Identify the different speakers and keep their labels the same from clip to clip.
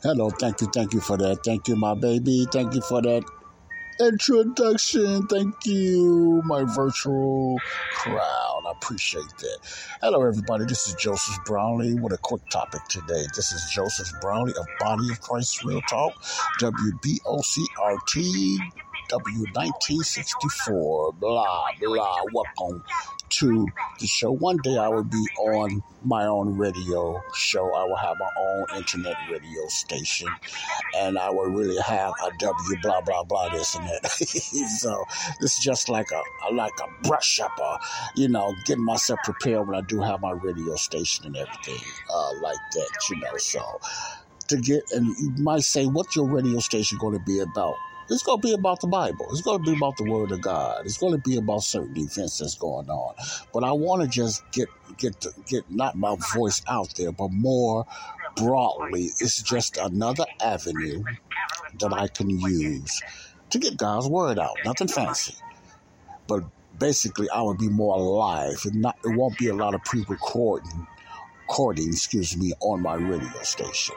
Speaker 1: Hello, thank you, thank you for that. Thank you, my baby. Thank you for that introduction. Thank you, my virtual crowd. I appreciate that. Hello, everybody. This is Joseph Brownlee with a quick topic today. This is Joseph Brownlee of Body of Christ Real Talk, WBOCRT. W1964, blah, blah. Welcome to the show. One day I will be on my own radio show. I will have my own internet radio station, and I will really have a W, blah, blah, blah, this and that. so this is just like a, like a brush up, uh, you know, getting myself prepared when I do have my radio station and everything uh, like that, you know. So to get, and you might say, what's your radio station going to be about? It's going to be about the Bible. It's going to be about the Word of God. It's going to be about certain events that's going on. But I want to just get get the, get not my voice out there, but more broadly. It's just another avenue that I can use to get God's Word out. Nothing fancy, but basically, I would be more alive. And not it won't be a lot of pre-recording recording, excuse me, on my radio station.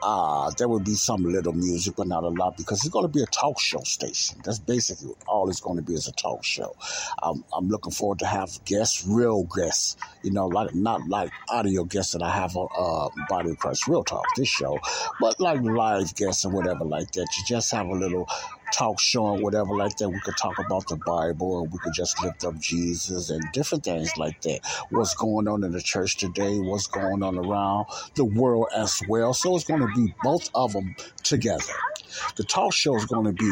Speaker 1: Uh, there will be some little music, but not a lot because it's going to be a talk show station. That's basically all it's going to be is a talk show. Um, I'm looking forward to have guests, real guests, you know, like not like audio guests that I have on uh, Body Christ Real Talk, this show, but like live guests and whatever like that. You just have a little talk show and whatever like that. We could talk about the Bible and we could just lift up Jesus and different things like that. What's going on in the church today, what's going on around the world as well. So it's going to be both of them together. The talk show is going to be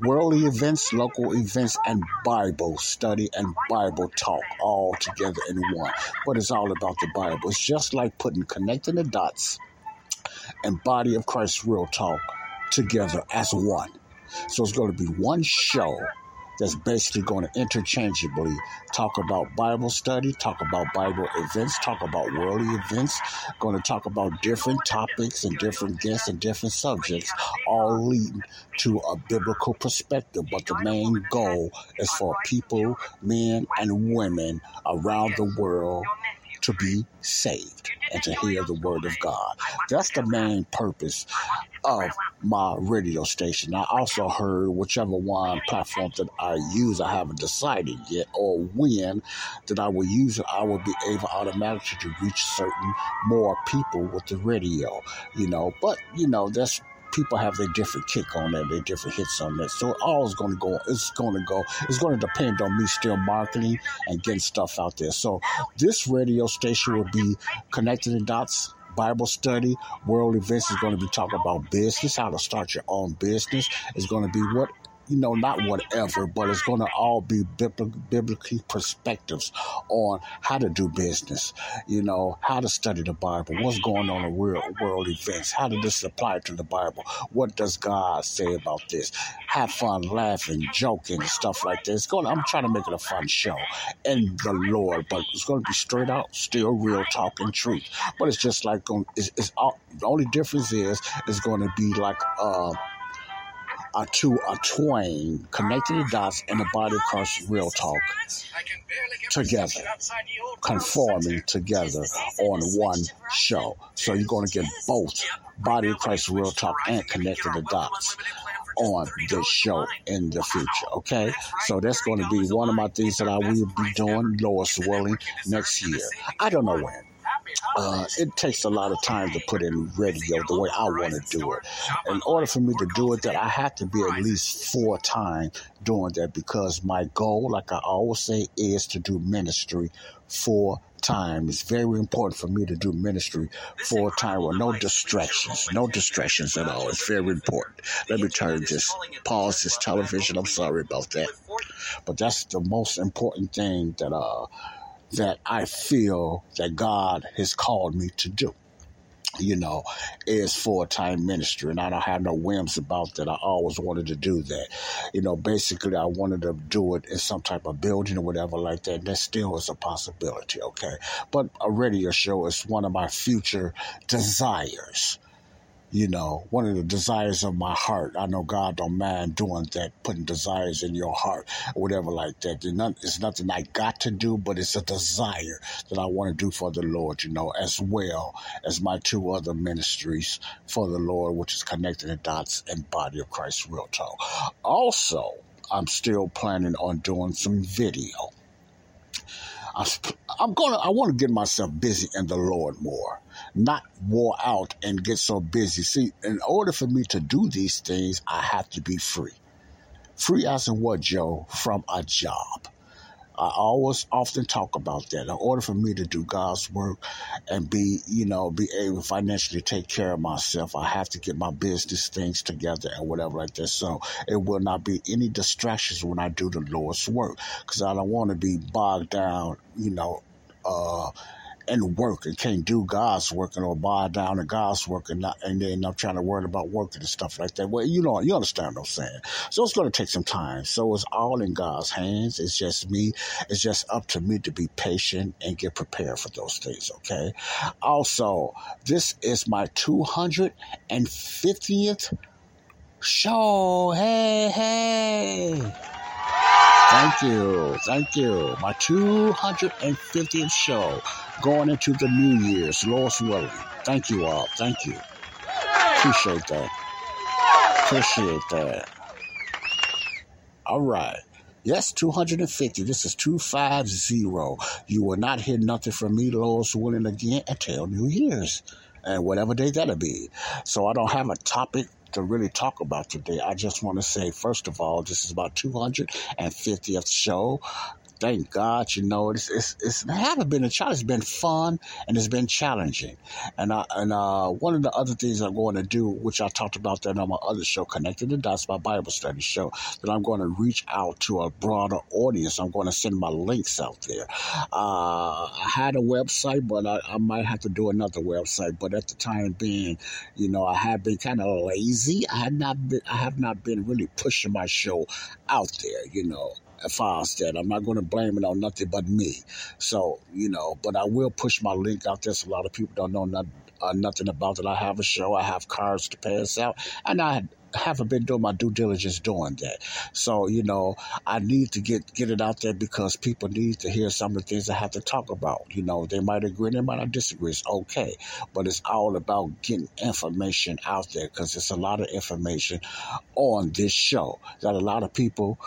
Speaker 1: worldly events, local events, and Bible study and Bible talk all together in one. But it's all about the Bible. It's just like putting connecting the dots and body of Christ real talk together as one. So it's going to be one show that's basically going to interchangeably talk about Bible study, talk about Bible events, talk about worldly events, going to talk about different topics and different guests and different subjects, all leading to a biblical perspective. But the main goal is for people, men and women around the world to be saved and to hear the word of God. That's the main purpose of my radio station. I also heard whichever one platform that I use, I haven't decided yet, or when that I will use it, I will be able automatically to reach certain more people with the radio, you know. But, you know, that's people have their different kick on that, their different hits on that. So all is going to go. It's going to go. It's going to depend on me still marketing and getting stuff out there. So this radio station will be connecting the dots. Bible study, world events is going to be talking about business, how to start your own business. It's going to be what you know, not whatever, but it's going to all be bibli- biblically perspectives on how to do business, you know, how to study the Bible, what's going on in real world events, how does this apply to the Bible, what does God say about this, have fun, laughing, joking, stuff like that. It's going. I'm trying to make it a fun show, and the Lord, but it's going to be straight out, still real talk and truth. But it's just like on. It's, it's all, the only difference is it's going to be like. Uh, a two, a twain, connecting the dots in the body of Christ real talk together, conforming together on one show. So you're going to get both body of Christ real talk and connecting the dots on this show in the future. Okay, so that's going to be one of my things that I will be doing, Lord's willing, next year. I don't know when. Uh, it takes a lot of time to put in radio the way I want to do it. In order for me to do it, that I have to be at least four times doing that because my goal, like I always say, is to do ministry four times. It's very important for me to do ministry full time with no distractions, no distractions at all. It's very important. Let me turn this, pause this television. I'm sorry about that, but that's the most important thing that uh that I feel that God has called me to do you know, is full time ministry. And I don't have no whims about that. I always wanted to do that. You know, basically, I wanted to do it in some type of building or whatever like that. That still is a possibility, okay? But a radio show is one of my future desires you know, one of the desires of my heart. I know God don't mind doing that, putting desires in your heart, or whatever like that. It's nothing I got to do, but it's a desire that I want to do for the Lord, you know, as well as my two other ministries for the Lord, which is connecting the dots and body of Christ Real Talk. Also, I'm still planning on doing some video. I'm gonna. I want to get myself busy in the Lord more, not wore out and get so busy. See, in order for me to do these things, I have to be free. Free as in what, Joe? From a job. I always often talk about that. In order for me to do God's work and be, you know, be able to financially take care of myself, I have to get my business things together and whatever like that. So it will not be any distractions when I do the Lord's work because I don't want to be bogged down, you know, uh, and work and can't do God's work and or buy down to God's work and not, and then I'm trying to worry about working and stuff like that. Well, you know, you understand what I'm saying. So it's going to take some time. So it's all in God's hands. It's just me. It's just up to me to be patient and get prepared for those things. Okay. Also, this is my 250th show. Hey, hey. Thank you. Thank you. My 250th show going into the New Year's, Lord's willing. Thank you all. Thank you. Appreciate that. Appreciate that. All right. Yes, 250. This is 250. You will not hear nothing from me, Lord's willing, again until New Year's. And whatever day that'll be. So I don't have a topic to really talk about today. I just want to say, first of all, this is about 250th show thank God, you know, it's, it's, it's it haven't been a challenge. It's been fun and it's been challenging. And I, and uh, one of the other things I'm going to do, which I talked about that on my other show, Connected the Dots, my Bible study show, that I'm going to reach out to a broader audience. I'm going to send my links out there. Uh, I had a website, but I, I might have to do another website. But at the time being, you know, I have been kind of lazy. I had not been, I have not been really pushing my show out there, you know that. I'm not going to blame it on nothing but me. So, you know, but I will push my link out there so a lot of people don't know nothing, uh, nothing about it. I have a show, I have cards to pass out, and I haven't been doing my due diligence doing that. So, you know, I need to get get it out there because people need to hear some of the things I have to talk about. You know, they might agree, they might not disagree. It's okay. But it's all about getting information out there because it's a lot of information on this show that a lot of people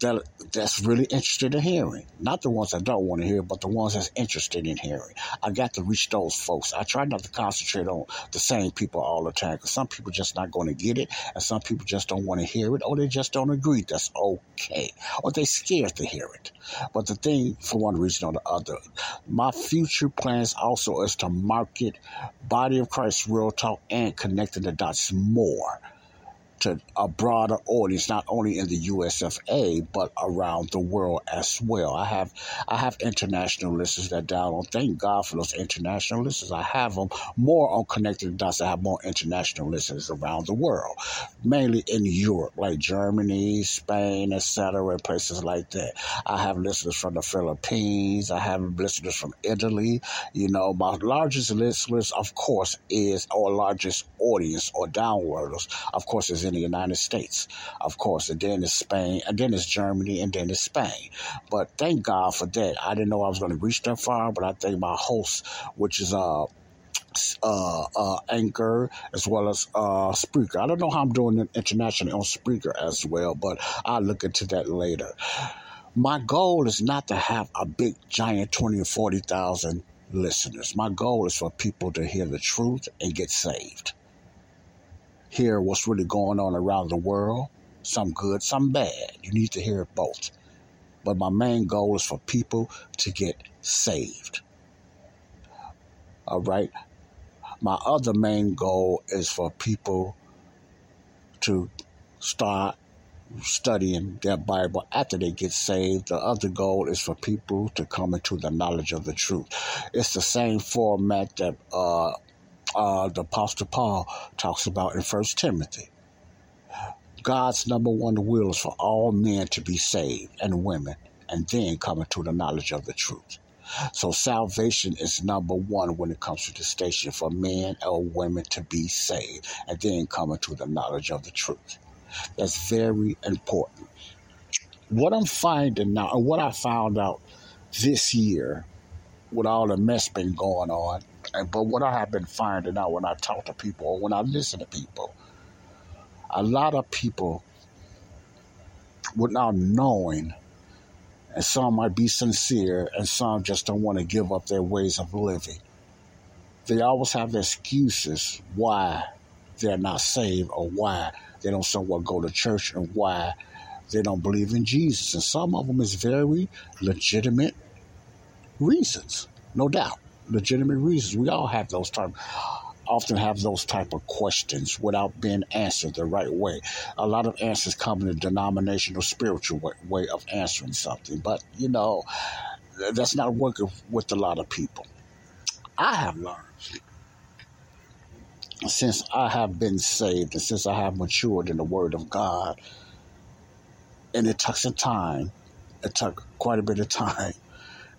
Speaker 1: that that's really interested in hearing. Not the ones that don't want to hear, but the ones that's interested in hearing. I got to reach those folks. I try not to concentrate on the same people all the time because some people just not going to get it, and some people just don't want to hear it, or they just don't agree. That's okay, or they scared to hear it. But the thing, for one reason or the other, my future plans also is to market Body of Christ Real Talk and connecting the dots more to a broader audience, not only in the USFA but around the world as well. I have I have international listeners that download. Thank God for those international listeners. I have them more on Connected Dots. I have more international listeners around the world, mainly in Europe, like Germany, Spain, etc., and places like that. I have listeners from the Philippines. I have listeners from Italy. You know, my largest listeners, of course, is our largest audience or downloaders, of course, is in the United States, of course, and then it's Spain, and then it's Germany, and then it's Spain. But thank God for that. I didn't know I was going to reach that far, but I thank my host, which is uh uh, uh, Anchor as well as uh, Spreaker. I don't know how I'm doing it internationally on Spreaker as well, but I'll look into that later. My goal is not to have a big, giant 20 or 40,000 listeners. My goal is for people to hear the truth and get saved. Hear what's really going on around the world, some good, some bad. You need to hear both. But my main goal is for people to get saved. All right. My other main goal is for people to start studying their Bible after they get saved. The other goal is for people to come into the knowledge of the truth. It's the same format that uh, uh, the Apostle Paul talks about in First Timothy. God's number one will is for all men to be saved and women, and then come into the knowledge of the truth. So salvation is number one when it comes to the station for men or women to be saved and then come into the knowledge of the truth. That's very important. What I'm finding now, and what I found out this year, with all the mess been going on, but what I have been finding out when I talk to people or when I listen to people, a lot of people, without knowing, and some might be sincere, and some just don't want to give up their ways of living. They always have excuses why they're not saved or why they don't somewhat go to church and why they don't believe in Jesus. And some of them is very legitimate reasons, no doubt. Legitimate reasons. We all have those type, often have those type of questions without being answered the right way. A lot of answers come in a denominational, spiritual way, way of answering something, but you know that's not working with a lot of people. I have learned since I have been saved and since I have matured in the Word of God, and it took some time, it took quite a bit of time,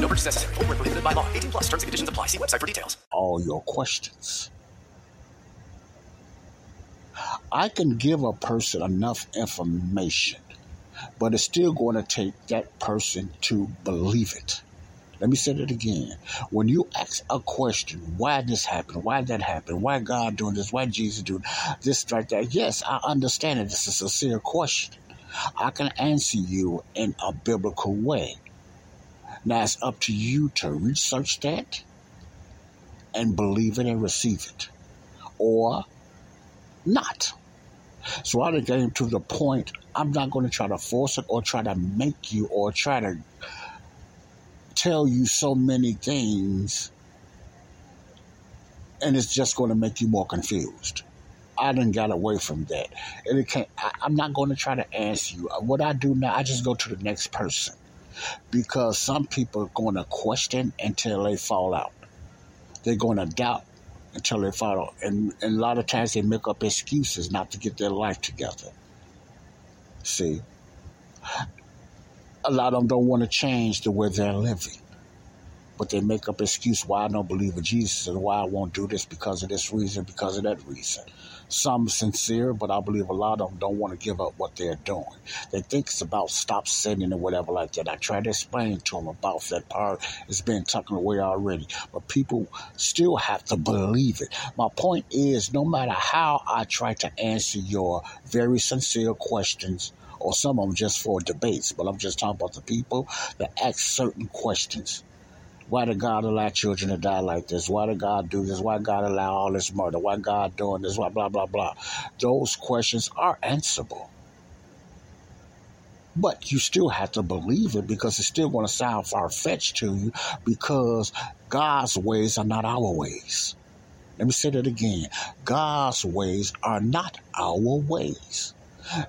Speaker 2: No purchase necessary. Full prohibited by law. 18 plus terms and conditions apply. See website for details.
Speaker 1: All your questions. I can give a person enough information, but it's still going to take that person to believe it. Let me say that again. When you ask a question, why this happened, why that happened, why God doing this, why Jesus doing this, like that, yes, I understand it. This is a sincere question. I can answer you in a biblical way. Now it's up to you to research that and believe it and receive it, or not. So I came to the point. I'm not going to try to force it or try to make you or try to tell you so many things and it's just going to make you more confused. I didn't got away from that. And it can't, I, I'm not going to try to answer you. What I do now, I just go to the next person because some people are going to question until they fall out. They're going to doubt until they fall out. And, and a lot of times they make up excuses not to get their life together. See? a lot of them don't want to change the way they're living. But they make up excuse why I don't believe in Jesus and why I won't do this because of this reason, because of that reason. Some sincere, but I believe a lot of them don't want to give up what they're doing. They think it's about stop sinning or whatever like that. I try to explain to them about that part. It's been tucked away already. But people still have to believe it. My point is, no matter how I try to answer your very sincere questions, or some of them just for debates, but I'm just talking about the people that ask certain questions. Why did God allow children to die like this? Why did God do this? Why God allow all this murder? Why God doing this? Why blah blah blah? Those questions are answerable. But you still have to believe it because it's still going to sound far fetched to you because God's ways are not our ways. Let me say that again. God's ways are not our ways.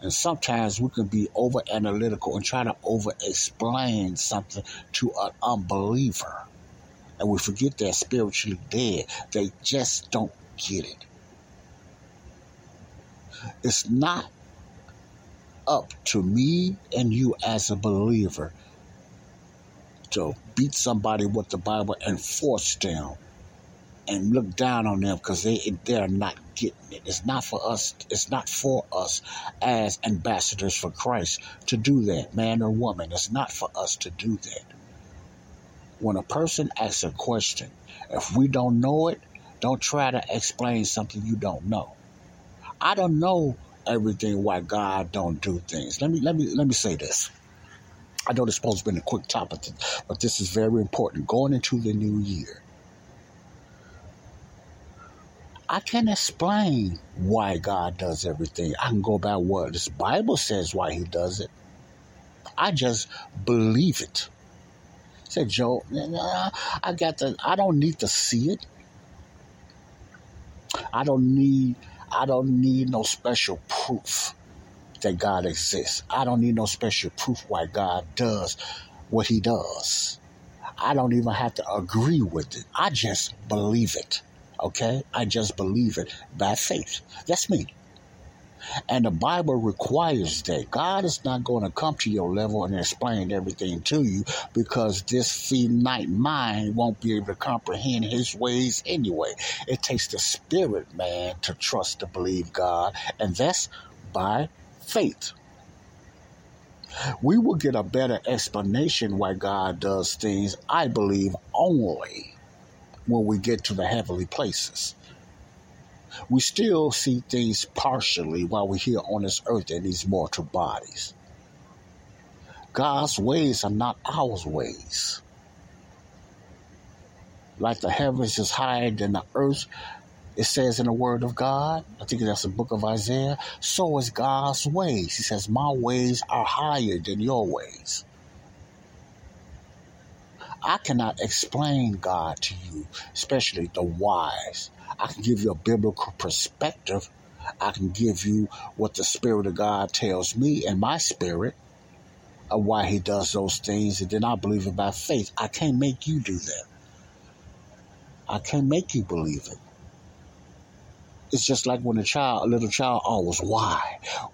Speaker 1: And sometimes we can be over analytical and try to over explain something to an unbeliever. And we forget they're spiritually dead. They just don't get it. It's not up to me and you as a believer to beat somebody with the Bible and force them and look down on them because they they're not getting it. It's not for us. It's not for us as ambassadors for Christ to do that, man or woman. It's not for us to do that. When a person asks a question, if we don't know it, don't try to explain something you don't know. I don't know everything why God don't do things. Let me let me let me say this. I know this supposed to be a quick topic, but this is very important. Going into the new year, I can't explain why God does everything. I can go by what this Bible says why He does it. I just believe it. Said Joe, I got the. I don't need to see it. I don't need. I don't need no special proof that God exists. I don't need no special proof why God does what He does. I don't even have to agree with it. I just believe it. Okay? I just believe it by faith. That's me. And the Bible requires that. God is not going to come to your level and explain everything to you because this finite mind won't be able to comprehend his ways anyway. It takes the spirit man to trust to believe God, and that's by faith. We will get a better explanation why God does things, I believe, only when we get to the heavenly places. We still see things partially while we're here on this earth in these mortal bodies. God's ways are not our ways. Like the heavens is higher than the earth, it says in the Word of God, I think that's the book of Isaiah, so is God's ways. He says, My ways are higher than your ways. I cannot explain God to you, especially the wise. I can give you a biblical perspective. I can give you what the Spirit of God tells me and my spirit of why He does those things, and then I believe it by faith. I can't make you do that. I can't make you believe it. It's just like when a child, a little child, oh, always, why,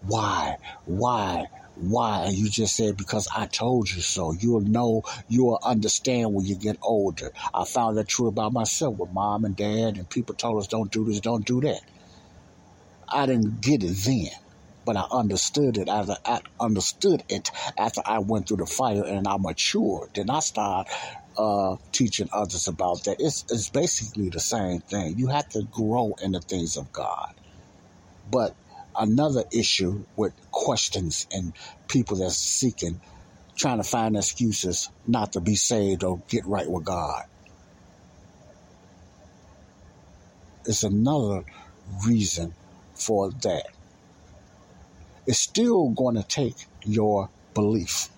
Speaker 1: why, why, why? And you just said, because I told you so. You'll know, you'll understand when you get older. I found that true about myself with mom and dad, and people told us, don't do this, don't do that. I didn't get it then, but I understood it after I understood it after I went through the fire and I matured. Then I started uh, teaching others about that. It's, it's basically the same thing. You have to grow in the things of God. But another issue with questions and people that's seeking, trying to find excuses not to be saved or get right with God. It's another reason for that. It's still going to take your belief.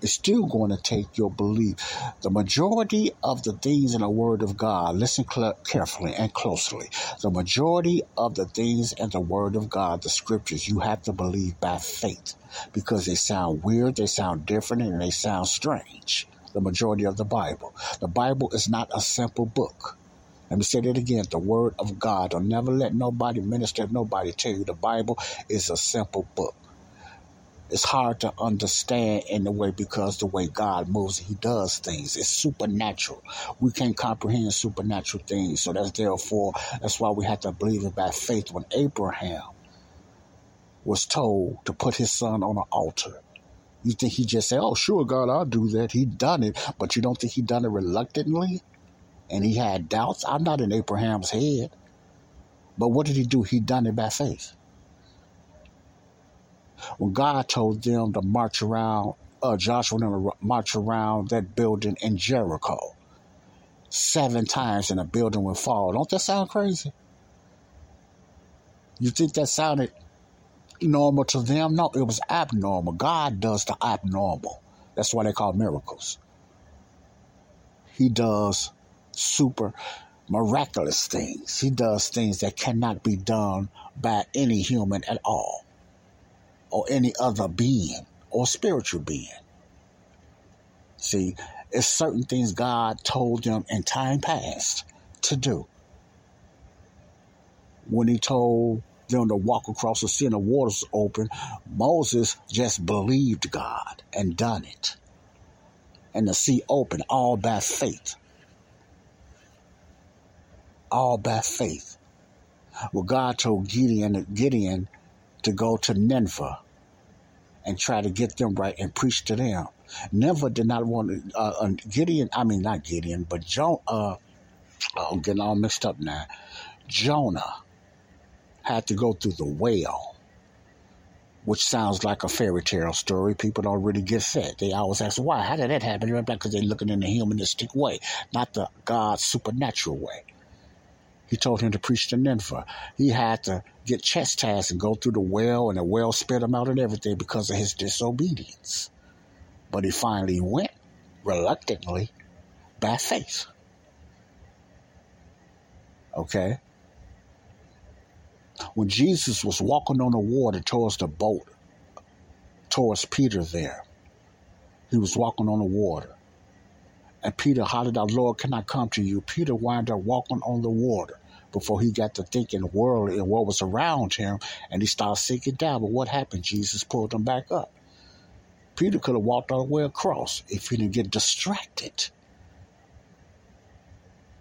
Speaker 1: It's still going to take your belief. The majority of the things in the Word of God, listen cl- carefully and closely. The majority of the things in the Word of God, the scriptures, you have to believe by faith because they sound weird, they sound different, and they sound strange. The majority of the Bible. The Bible is not a simple book. Let me say that again. The Word of God. Don't never let nobody minister, nobody tell you the Bible is a simple book it's hard to understand in a way because the way God moves, He does things. It's supernatural. We can't comprehend supernatural things. So that's therefore, that's why we have to believe it by faith. When Abraham was told to put his son on an altar, you think he just said, Oh, sure, God, I'll do that. He done it. But you don't think he done it reluctantly? And he had doubts? I'm not in Abraham's head. But what did he do? He done it by faith when God told them to march around, uh, Joshua to march around that building in Jericho seven times and the building would fall. Don't that sound crazy? You think that sounded normal to them? No, it was abnormal. God does the abnormal. That's why they call miracles. He does super miraculous things. He does things that cannot be done by any human at all or any other being or spiritual being. See, it's certain things God told them in time past to do. When he told them to walk across the sea and the waters open, Moses just believed God and done it. And the sea opened all by faith. all by faith. Well, God told Gideon, Gideon to go to Nineveh and try to get them right and preach to them. Nineveh did not want to, uh, uh, Gideon, I mean, not Gideon, but Jonah, uh, oh, I'm getting all mixed up now. Jonah had to go through the whale, which sounds like a fairy tale story. People don't really get fed. They always ask, why? How did that happen? Because they're looking in the humanistic way, not the God supernatural way. He told him to preach to Nineveh. He had to get chastised and go through the well, and the well spit him out and everything because of his disobedience. But he finally went, reluctantly, by faith. Okay? When Jesus was walking on the water towards the boat, towards Peter there, he was walking on the water. And Peter hollered out, Lord, can I come to you? Peter wound up walking on the water before he got to thinking the world and what was around him, and he started sinking down. But what happened? Jesus pulled him back up. Peter could have walked all the way across if he didn't get distracted.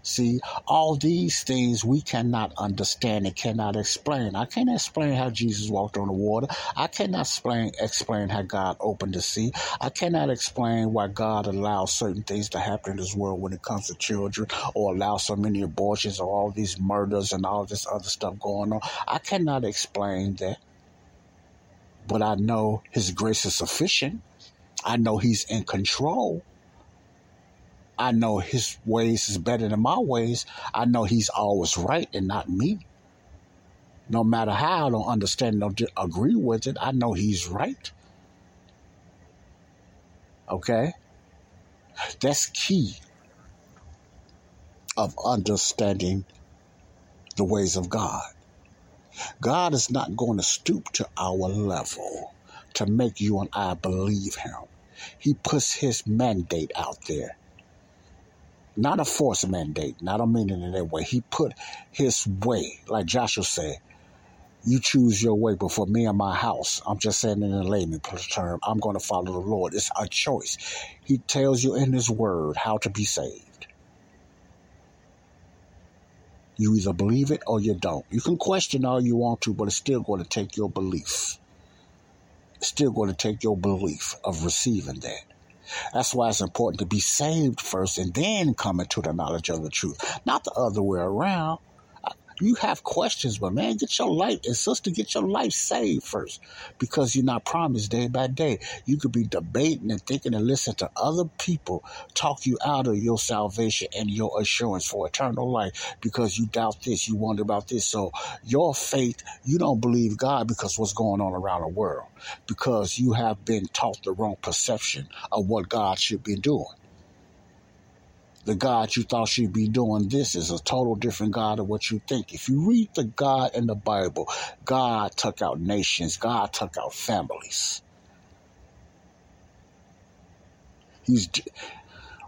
Speaker 1: See, all these things we cannot understand and cannot explain. I can't explain how Jesus walked on the water. I cannot explain explain how God opened the sea. I cannot explain why God allows certain things to happen in this world when it comes to children, or allow so many abortions, or all these murders and all this other stuff going on. I cannot explain that, but I know His grace is sufficient. I know He's in control. I know his ways is better than my ways. I know he's always right and not me. No matter how I don't understand, don't agree with it, I know he's right. Okay? That's key of understanding the ways of God. God is not going to stoop to our level to make you and I believe him. He puts his mandate out there not a force mandate. Don't a it in that way. He put his way, like Joshua said, you choose your way before me and my house. I'm just saying in a layman term, I'm going to follow the Lord. It's a choice. He tells you in his word how to be saved. You either believe it or you don't. You can question all you want to, but it's still going to take your belief. It's still going to take your belief of receiving that. That's why it's important to be saved first and then come into the knowledge of the truth, not the other way around. You have questions, but man, get your life and sister, get your life saved first, because you're not promised day by day. You could be debating and thinking and listening to other people talk you out of your salvation and your assurance for eternal life because you doubt this, you wonder about this. So your faith, you don't believe God because what's going on around the world, because you have been taught the wrong perception of what God should be doing the God you thought should be doing this is a total different God of what you think. If you read the God in the Bible, God took out nations, God took out families. He's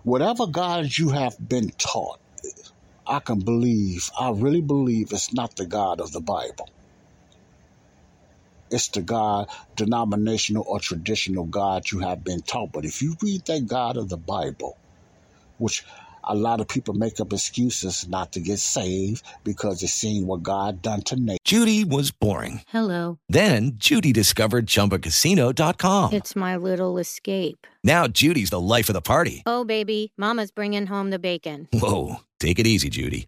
Speaker 1: whatever God you have been taught, I can believe, I really believe it's not the God of the Bible. It's the God, denominational or traditional God you have been taught. But if you read that God of the Bible, which a lot of people make up excuses not to get saved because they're seeing what God done to nature.
Speaker 3: Judy was boring.
Speaker 4: Hello.
Speaker 3: Then Judy discovered ChumbaCasino.com.
Speaker 4: It's my little escape.
Speaker 3: Now Judy's the life of the party.
Speaker 4: Oh, baby, Mama's bringing home the bacon.
Speaker 3: Whoa, take it easy, Judy.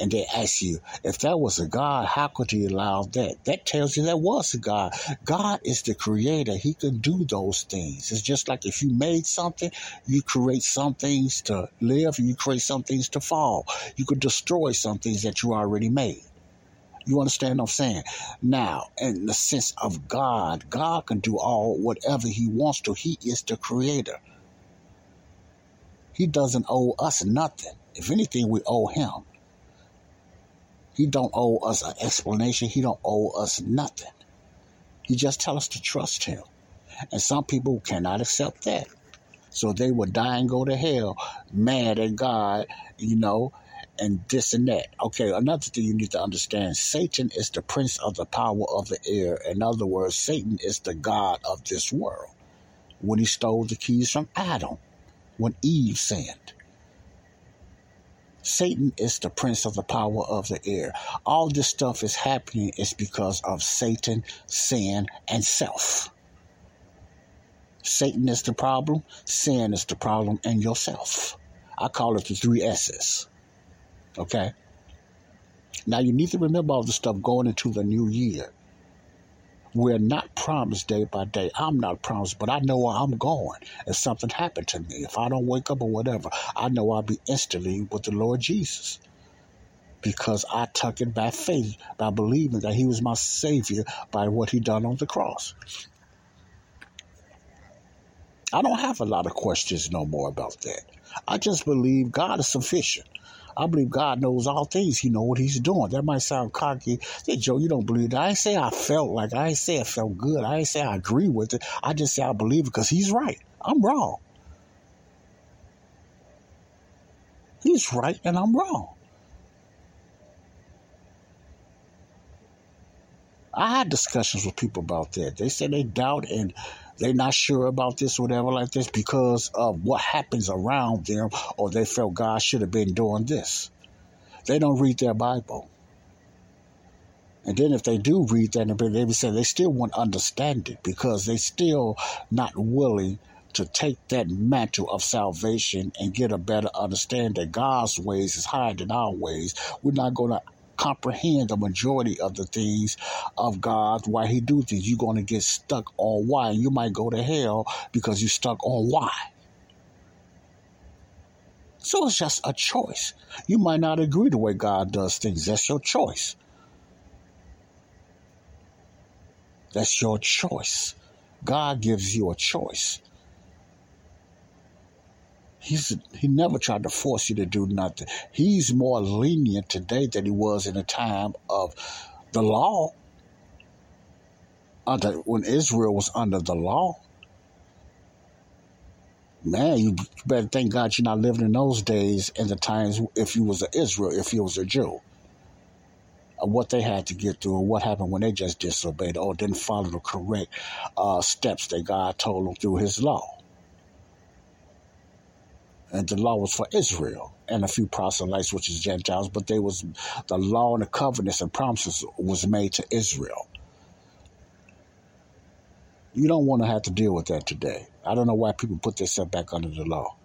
Speaker 1: And they ask you, if that was a God, how could he allow that? That tells you that was a God. God is the creator. He can do those things. It's just like if you made something, you create some things to live, and you create some things to fall. You could destroy some things that you already made. You understand what I'm saying? Now, in the sense of God, God can do all whatever He wants to. He is the creator. He doesn't owe us nothing. If anything, we owe Him. He don't owe us an explanation. He don't owe us nothing. He just tell us to trust Him. And some people cannot accept that. So they will die and go to hell mad at God, you know, and this and that. Okay, another thing you need to understand Satan is the prince of the power of the air. In other words, Satan is the God of this world. When he stole the keys from Adam, when Eve sinned. Satan is the prince of the power of the air. All this stuff is happening is because of Satan, sin, and self. Satan is the problem, sin is the problem, and yourself. I call it the three S's. Okay? Now you need to remember all the stuff going into the new year. We're not promised day by day. I'm not promised, but I know where I'm going. If something happened to me, if I don't wake up or whatever, I know I'll be instantly with the Lord Jesus. Because I took it by faith, by believing that He was my Savior by what He done on the cross. I don't have a lot of questions no more about that. I just believe God is sufficient. I believe God knows all things. He know what he's doing. That might sound cocky. Say, Joe, you don't believe that. I ain't say I felt like I ain't say I felt good. I ain't say I agree with it. I just say I believe it because he's right. I'm wrong. He's right and I'm wrong. I had discussions with people about that. They said they doubt and they're not sure about this, whatever, like this, because of what happens around them, or they felt God should have been doing this. They don't read their Bible. And then if they do read that, they would say they still won't understand it because they still not willing to take that mantle of salvation and get a better understanding that God's ways is higher than our ways. We're not going to comprehend the majority of the things of God, why He do things. You're going to get stuck on why, and you might go to hell because you're stuck on why. So it's just a choice. You might not agree the way God does things. That's your choice. That's your choice. God gives you a choice. He's he never tried to force you to do nothing. He's more lenient today than he was in the time of the law. Under when Israel was under the law. Man, you better thank God you're not living in those days and the times if you was a Israel, if you was a Jew. Of what they had to get through, what happened when they just disobeyed or didn't follow the correct uh, steps that God told them through His law and the law was for Israel and a few proselytes, which is Gentiles, but they was the law and the covenants and promises was made to Israel. You don't want to have to deal with that today. I don't know why people put themselves back under the law.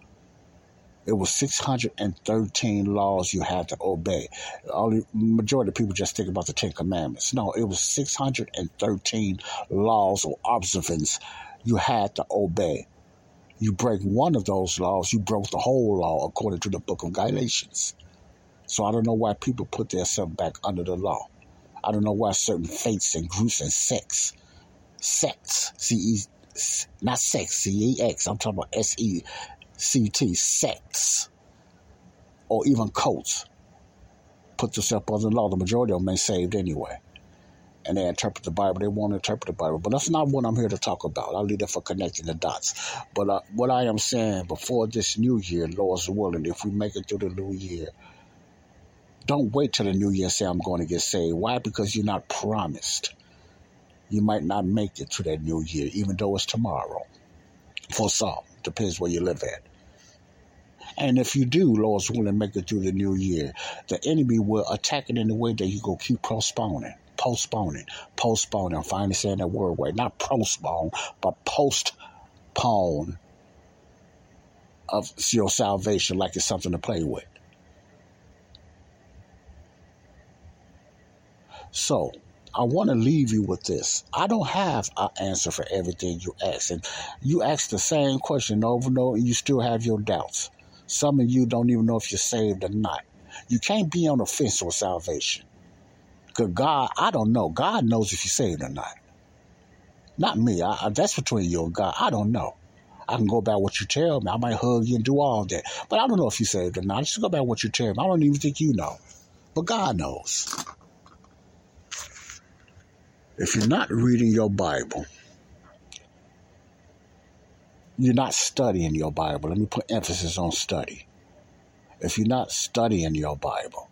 Speaker 1: It was 613 laws you had to obey. Only majority of people just think about the Ten Commandments. No, it was 613 laws or observance you had to obey. You break one of those laws, you broke the whole law according to the book of Galatians. So I don't know why people put themselves back under the law. I don't know why certain faiths and groups and sects, sects, C E, not sex, C E X, I'm talking about S E C T, sects, or even cults, put yourself under the law. The majority of them ain't saved anyway and they interpret the Bible. They want to interpret the Bible, but that's not what I'm here to talk about. I'll leave that for connecting the dots. But uh, what I am saying before this new year, Lord's willing, if we make it through the new year, don't wait till the new year say I'm going to get saved. Why? Because you're not promised. You might not make it to that new year, even though it's tomorrow. For some, depends where you live at. And if you do, Lord's willing, make it through the new year, the enemy will attack it in a way that you go keep postponing postponing, postponing. I'm finally saying that word right. Not postpone, but postpone of your salvation like it's something to play with. So I want to leave you with this. I don't have an answer for everything you ask. And you ask the same question over and over, and you still have your doubts. Some of you don't even know if you're saved or not. You can't be on the fence with salvation. Because God, I don't know. God knows if you're saved or not. Not me. I, I, that's between you and God. I don't know. I can go by what you tell me. I might hug you and do all that. But I don't know if you're saved or not. Just go by what you tell me. I don't even think you know. But God knows. If you're not reading your Bible, you're not studying your Bible. Let me put emphasis on study. If you're not studying your Bible,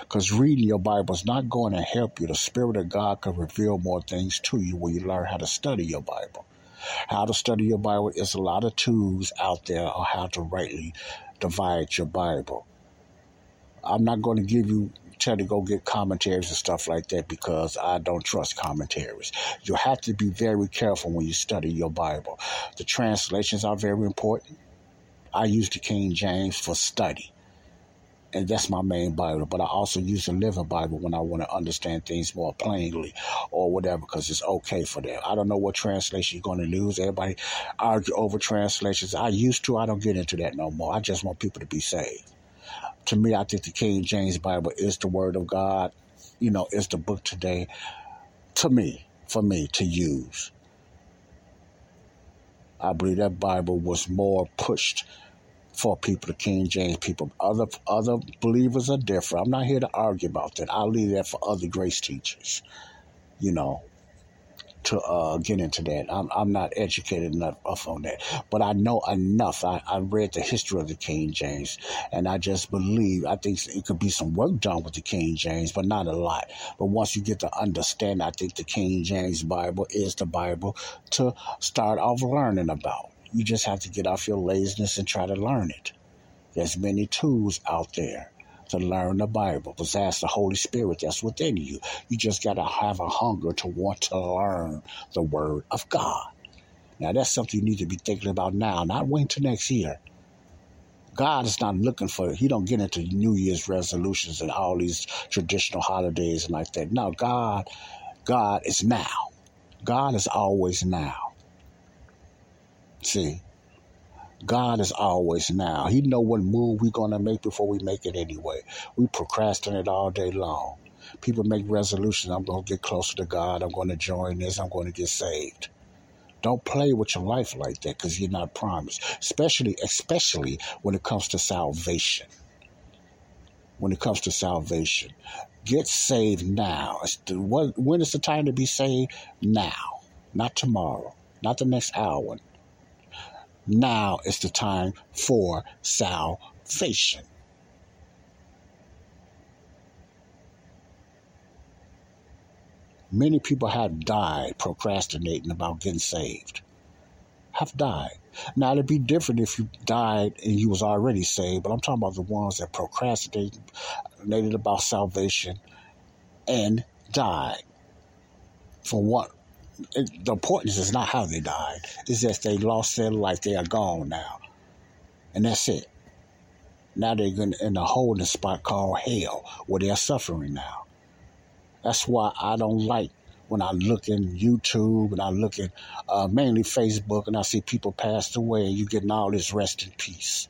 Speaker 1: because reading your Bible is not going to help you. The Spirit of God can reveal more things to you when you learn how to study your Bible. How to study your Bible is a lot of tools out there on how to rightly divide your Bible. I'm not going to give you tell to go get commentaries and stuff like that because I don't trust commentaries. You have to be very careful when you study your Bible. The translations are very important. I use the King James for study. And that's my main Bible, but I also use the Living Bible when I want to understand things more plainly or whatever, because it's okay for that. I don't know what translation you're going to use. Everybody argue over translations. I used to. I don't get into that no more. I just want people to be saved to me, I think the King James Bible is the Word of God. You know, is the book today. To me, for me to use. I believe that Bible was more pushed for people, the King James people. Other other believers are different. I'm not here to argue about that. I'll leave that for other grace teachers. You know, to uh, get into that. I'm, I'm not educated enough on that, but I know enough. I, I read the history of the King James, and I just believe. I think it could be some work done with the King James, but not a lot. But once you get to understand, I think the King James Bible is the Bible to start off learning about. You just have to get off your laziness and try to learn it. There's many tools out there to learn the Bible that's the Holy Spirit that's within you. You just got to have a hunger to want to learn the Word of God. Now, that's something you need to be thinking about now, not wait till next year. God is not looking for, He don't get into New Year's resolutions and all these traditional holidays and like that. No, God, God is now. God is always now. See, God is always now. He know what move we're gonna make before we make it anyway. We procrastinate all day long. People make resolutions. I'm gonna get closer to God. I'm gonna join this. I'm gonna get saved. Don't play with your life like that because you're not promised. Especially, especially when it comes to salvation. When it comes to salvation, get saved now. When is the time to be saved? Now, not tomorrow, not the next hour, now is the time for salvation. Many people have died procrastinating about getting saved. Have died. Now it'd be different if you died and you was already saved, but I'm talking about the ones that procrastinated about salvation and died. For what it, the importance is not how they died. It's just they lost their life. They are gone now. And that's it. Now they're in a holding spot called hell where they're suffering now. That's why I don't like when I look in YouTube and I look at uh, mainly Facebook and I see people passed away and you getting all this rest in peace.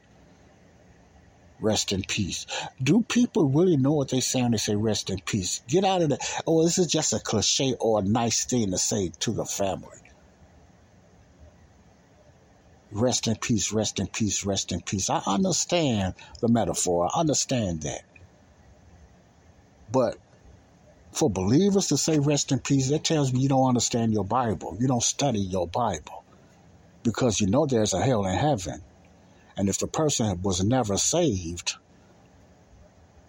Speaker 1: Rest in peace. Do people really know what they say when they say rest in peace? Get out of the, oh, this is just a cliche or a nice thing to say to the family. Rest in peace, rest in peace, rest in peace. I understand the metaphor. I understand that. But for believers to say rest in peace, that tells me you don't understand your Bible. You don't study your Bible. Because you know there's a hell in heaven. And if the person was never saved,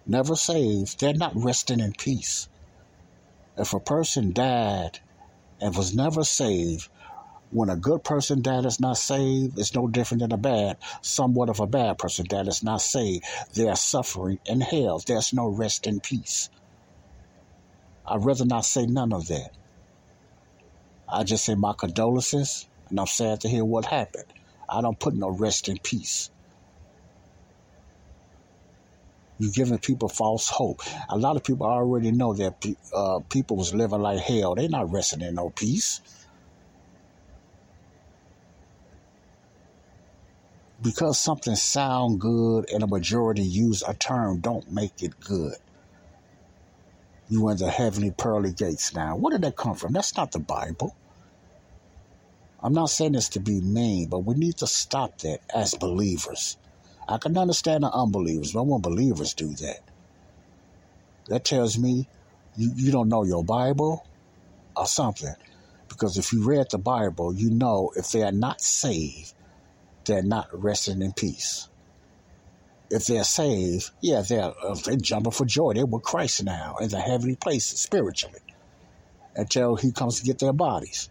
Speaker 1: never saved, they're not resting in peace. If a person died and was never saved, when a good person died that's not saved, it's no different than a bad, somewhat of a bad person that is not saved. They are suffering in hell. There's no rest in peace. I'd rather not say none of that. I just say my condolences, and I'm sad to hear what happened. I don't put no rest in peace. You're giving people false hope. A lot of people already know that uh, people was living like hell. They're not resting in no peace. Because something sound good and a majority use a term don't make it good. You in the heavenly pearly gates now. Where did that come from? That's not the Bible. I'm not saying this to be mean, but we need to stop that as believers. I can understand the unbelievers, but when believers do that, that tells me you, you don't know your Bible or something. Because if you read the Bible, you know if they are not saved, they're not resting in peace. If they're saved, yeah, they're, uh, they're jumping for joy. They're with Christ now in the heavenly places spiritually until he comes to get their bodies.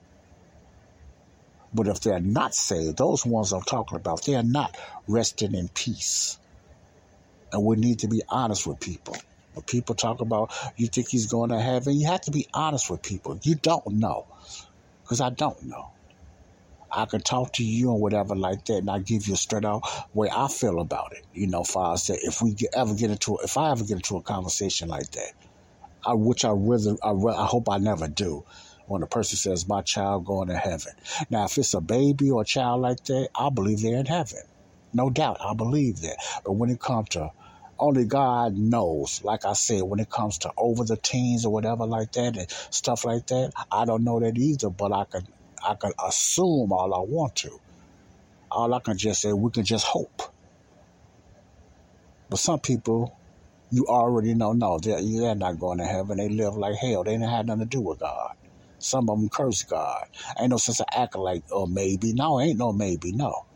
Speaker 1: But if they're not saved, those ones I'm talking about, they're not resting in peace. And we need to be honest with people. When people talk about you think he's going to heaven, you have to be honest with people. You don't know. Because I don't know. I can talk to you and whatever like that, and I give you a straight out way I feel about it. You know, far as that, if we get, ever get into, if I ever get into a conversation like that, I, which I really, I, I hope I never do, when a person says my child going to heaven. Now, if it's a baby or a child like that, I believe they're in heaven, no doubt. I believe that. But when it comes to only God knows. Like I said, when it comes to over the teens or whatever like that and stuff like that, I don't know that either. But I can I can assume all I want to. All I can just say, we can just hope. But some people, you already know, no, they're, they're not going to heaven. They live like hell. They didn't have nothing to do with God. Some of them curse God. Ain't no sense of acting like, oh, maybe. No, ain't no maybe. No.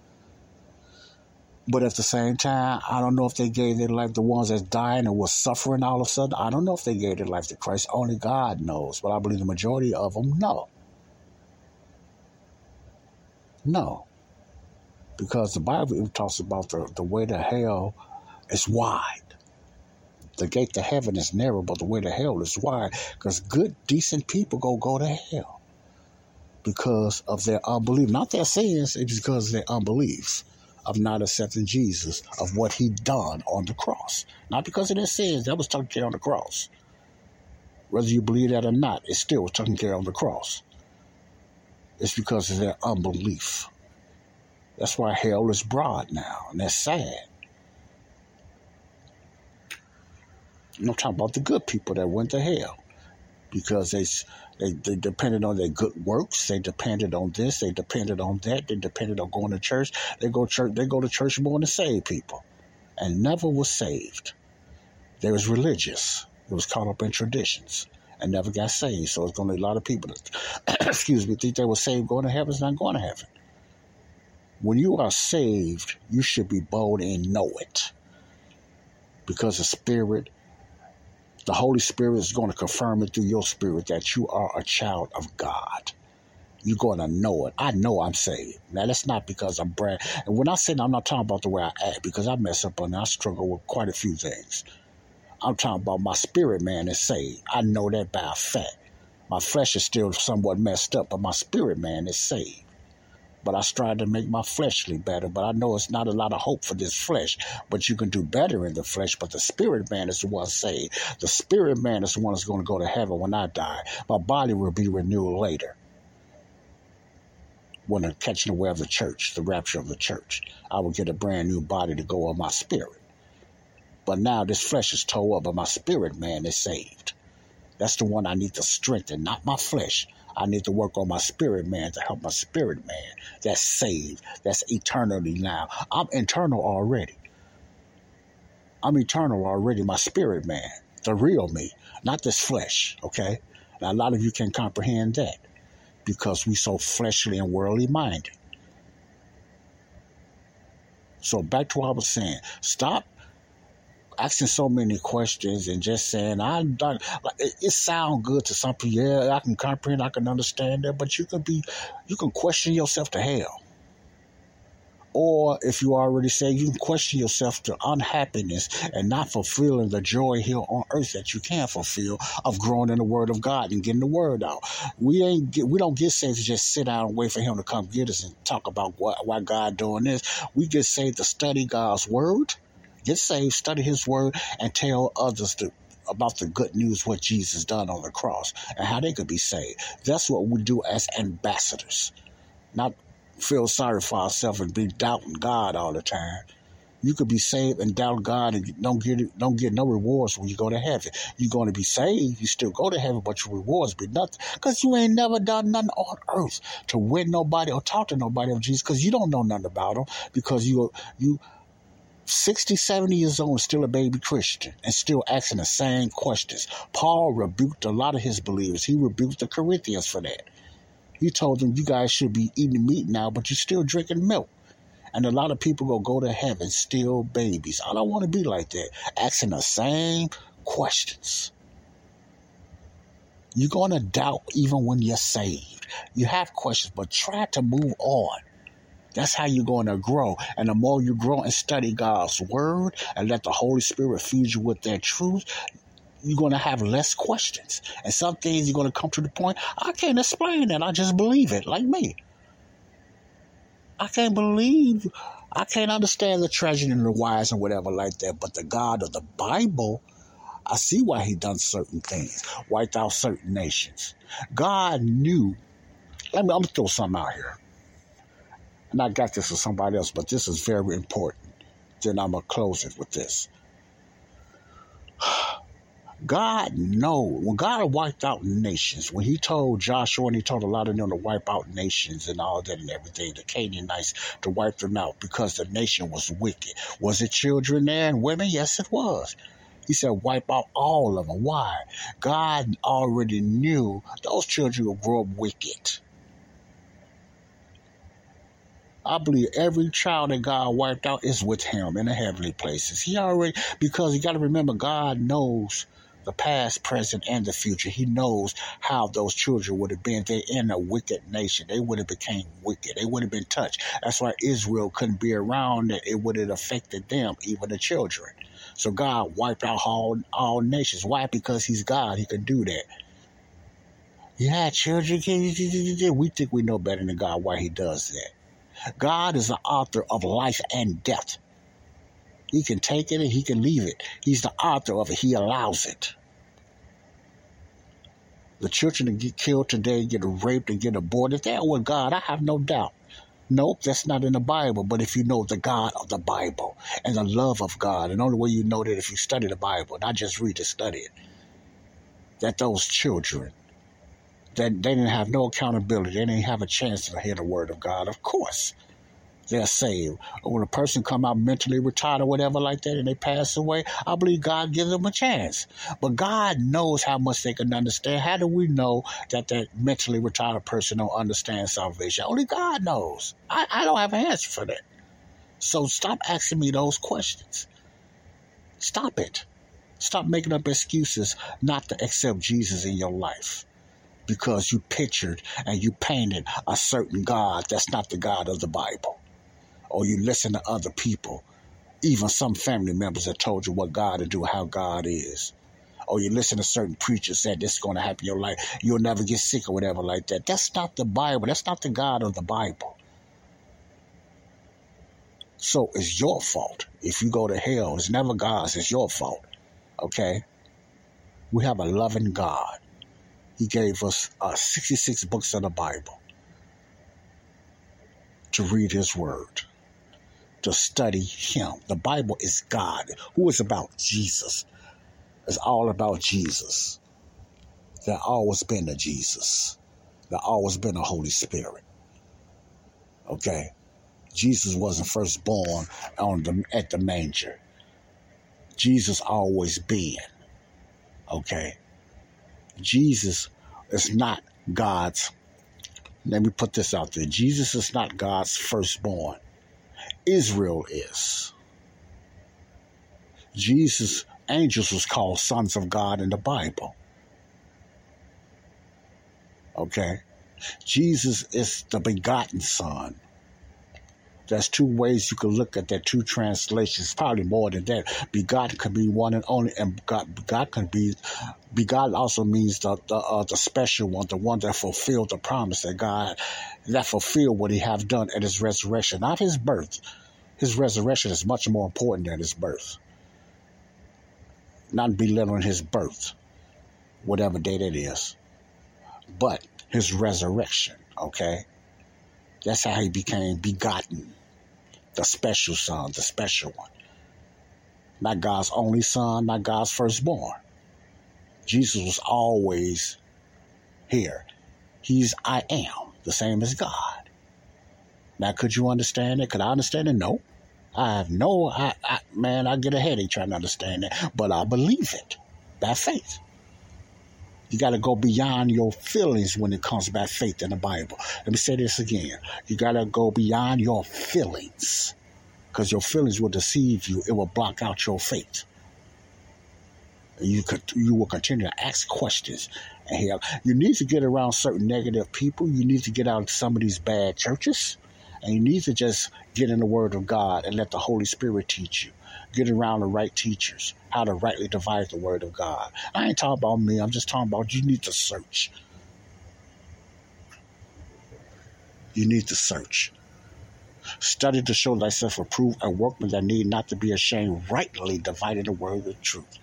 Speaker 1: But at the same time, I don't know if they gave their life, the ones that's dying and was suffering all of a sudden. I don't know if they gave their life to Christ. Only God knows. But I believe the majority of them know. No. Because the Bible talks about the, the way to hell is wide. The gate to heaven is narrow, but the way to hell is wide. Because good, decent people go go to hell because of their unbelief. Not their sins, it's because of their unbelief of not accepting Jesus, of what he done on the cross. Not because of their sins, that was taken care on the cross. Whether you believe that or not, it still was taken care on the cross. It's because of their unbelief. That's why hell is broad now, and that's sad. I'm talking about the good people that went to hell because they, they they depended on their good works. They depended on this. They depended on that. They depended on going to church. They go church. They go to church more to save people, and never was saved. They was religious. It was caught up in traditions and never got saved. So it's going to be a lot of people that, excuse me, think they were saved going to heaven. It's not going to heaven. When you are saved, you should be bold and know it. Because the Spirit, the Holy Spirit is going to confirm it through your spirit that you are a child of God. You're going to know it. I know I'm saved. Now, that's not because I'm brand. And when I say I'm not talking about the way I act because I mess up and I struggle with quite a few things. I'm talking about my spirit man is saved. I know that by a fact. My flesh is still somewhat messed up, but my spirit man is saved. But I strive to make my fleshly better. But I know it's not a lot of hope for this flesh. But you can do better in the flesh. But the spirit man is the one saved. The spirit man is the one that's going to go to heaven when I die. My body will be renewed later. When the catching away of the church, the rapture of the church, I will get a brand new body to go on my spirit. But now this flesh is tore up, but my spirit man is saved. That's the one I need to strengthen, not my flesh. I need to work on my spirit man to help my spirit man that's saved, that's eternally now. I'm internal already. I'm eternal already, my spirit man, the real me, not this flesh, okay? Now, a lot of you can comprehend that because we so fleshly and worldly minded. So back to what I was saying. Stop asking so many questions and just saying I don't like it, it sounds good to some people. Yeah, I can comprehend, I can understand that, but you can be, you can question yourself to hell. Or if you already say you can question yourself to unhappiness and not fulfilling the joy here on earth that you can fulfill of growing in the Word of God and getting the Word out. We ain't get, we don't get saved to just sit down and wait for Him to come get us and talk about what why God doing this. We get saved to study God's Word Get saved, study His Word, and tell others to, about the good news what Jesus done on the cross and how they could be saved. That's what we do as ambassadors. Not feel sorry for ourselves and be doubting God all the time. You could be saved and doubt God and don't get don't get no rewards when you go to heaven. You're going to be saved, you still go to heaven, but your rewards be nothing because you ain't never done nothing on earth to win nobody or talk to nobody of Jesus because you don't know nothing about them because you you 60, 70 years old still a baby Christian and still asking the same questions. Paul rebuked a lot of his believers. He rebuked the Corinthians for that. He told them, you guys should be eating meat now, but you're still drinking milk. And a lot of people will go to heaven still babies. I don't want to be like that, asking the same questions. You're going to doubt even when you're saved. You have questions, but try to move on. That's how you're going to grow. And the more you grow and study God's word and let the Holy Spirit feed you with that truth, you're going to have less questions. And some things you're going to come to the point, I can't explain that. I just believe it, like me. I can't believe, I can't understand the treasure and the wise and whatever like that. But the God of the Bible, I see why he done certain things, wiped out certain nations. God knew. Let me, I'm going to throw something out here. And I got this for somebody else, but this is very important. Then I'm going to close it with this. God knows when God wiped out nations, when He told Joshua and He told a lot of them to wipe out nations and all that and everything, the Canaanites to wipe them out because the nation was wicked. Was it children there and women? Yes, it was. He said, wipe out all of them. Why? God already knew those children would grow up wicked. I believe every child that God wiped out is with Him in the heavenly places. He already, because you got to remember, God knows the past, present, and the future. He knows how those children would have been. They're in a wicked nation. They would have became wicked. They would have been touched. That's why Israel couldn't be around it. Would have affected them, even the children. So God wiped out all, all nations. Why? Because He's God. He can do that. Yeah, children, we think we know better than God why He does that. God is the author of life and death. He can take it and he can leave it. He's the author of it. He allows it. The children that get killed today, get raped and get aborted, they're with God. I have no doubt. Nope, that's not in the Bible. But if you know the God of the Bible and the love of God, and only way you know that if you study the Bible, not just read it, study it, that those children, that they didn't have no accountability, they didn't have a chance to hear the word of God. Of course, they're saved. Or when a person come out mentally retired or whatever like that and they pass away, I believe God gives them a chance. But God knows how much they can understand. How do we know that that mentally retired person don't understand salvation? Only God knows. I, I don't have an answer for that. So stop asking me those questions. Stop it. Stop making up excuses not to accept Jesus in your life because you pictured and you painted a certain God that's not the God of the Bible or you listen to other people, even some family members that told you what God to do, how God is. Or you listen to certain preachers said this is going to happen in your life. You'll never get sick or whatever like that. That's not the Bible. That's not the God of the Bible. So it's your fault. If you go to hell, it's never God's. It's your fault. Okay? We have a loving God. He gave us uh, 66 books of the Bible to read His Word to study Him. The Bible is God, who is about Jesus. It's all about Jesus. There always been a Jesus. There always been a Holy Spirit. Okay, Jesus wasn't first born on the at the manger. Jesus always been. Okay, Jesus is not God's. Let me put this out there. Jesus is not God's firstborn. Israel is. Jesus' angels was called sons of God in the Bible. Okay? Jesus is the begotten son. There's two ways you can look at that, two translations, probably more than that. Begotten can be one and only, and begot, begot can be, begotten also means the the, uh, the special one, the one that fulfilled the promise that God, that fulfilled what he have done at his resurrection, not his birth, His resurrection is much more important than his birth. Not belittling his birth, whatever date it is, but his resurrection, okay? That's how he became begotten, the special son, the special one. Not God's only son, not God's firstborn. Jesus was always here. He's I am, the same as God. Now, could you understand it? Could I understand it? No. I have no, I, I, man, I get a headache trying to understand it, but I believe it by faith. You got to go beyond your feelings when it comes by faith in the Bible. Let me say this again. You got to go beyond your feelings because your feelings will deceive you. It will block out your faith. You could, you will continue to ask questions. And you need to get around certain negative people. You need to get out of some of these bad churches. And you need to just get in the Word of God and let the Holy Spirit teach you. Get around the right teachers, how to rightly divide the Word of God. I ain't talking about me. I'm just talking about you need to search. You need to search. Study to show thyself approved, a workman that need not to be ashamed, rightly dividing the word of truth.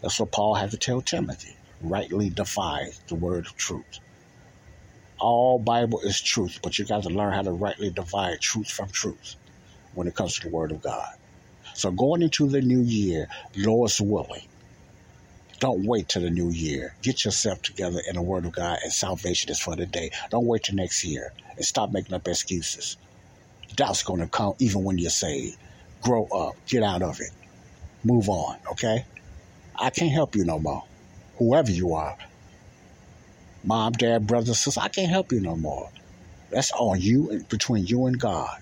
Speaker 1: That's what Paul had to tell Timothy. Rightly divide the word of truth. All Bible is truth, but you got to learn how to rightly divide truth from truth when it comes to the Word of God. So going into the new year, Lord's willing, don't wait till the new year. Get yourself together in the Word of God, and salvation is for today. Don't wait till next year and stop making up excuses. Doubt's going to come even when you're saved. Grow up, get out of it, move on, okay? I can't help you no more, whoever you are mom, dad, brother, sister, I can't help you no more. That's on you, and between you and God.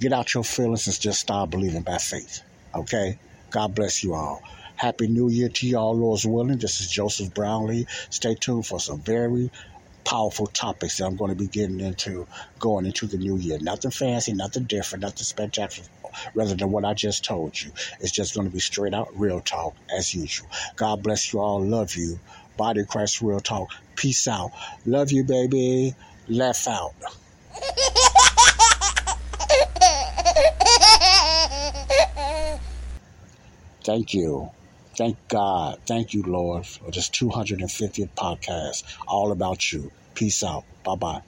Speaker 1: Get out your feelings and just start believing by faith. Okay? God bless you all. Happy New Year to y'all, Lord's willing. This is Joseph Brownlee. Stay tuned for some very powerful topics that I'm going to be getting into going into the new year. Nothing fancy, nothing different, nothing spectacular rather than what I just told you. It's just going to be straight out real talk as usual. God bless you all. Love you. Body Christ Real Talk. Peace out. Love you, baby. Laugh out. Thank you. Thank God. Thank you, Lord, for this 250th podcast. All about you. Peace out. Bye bye.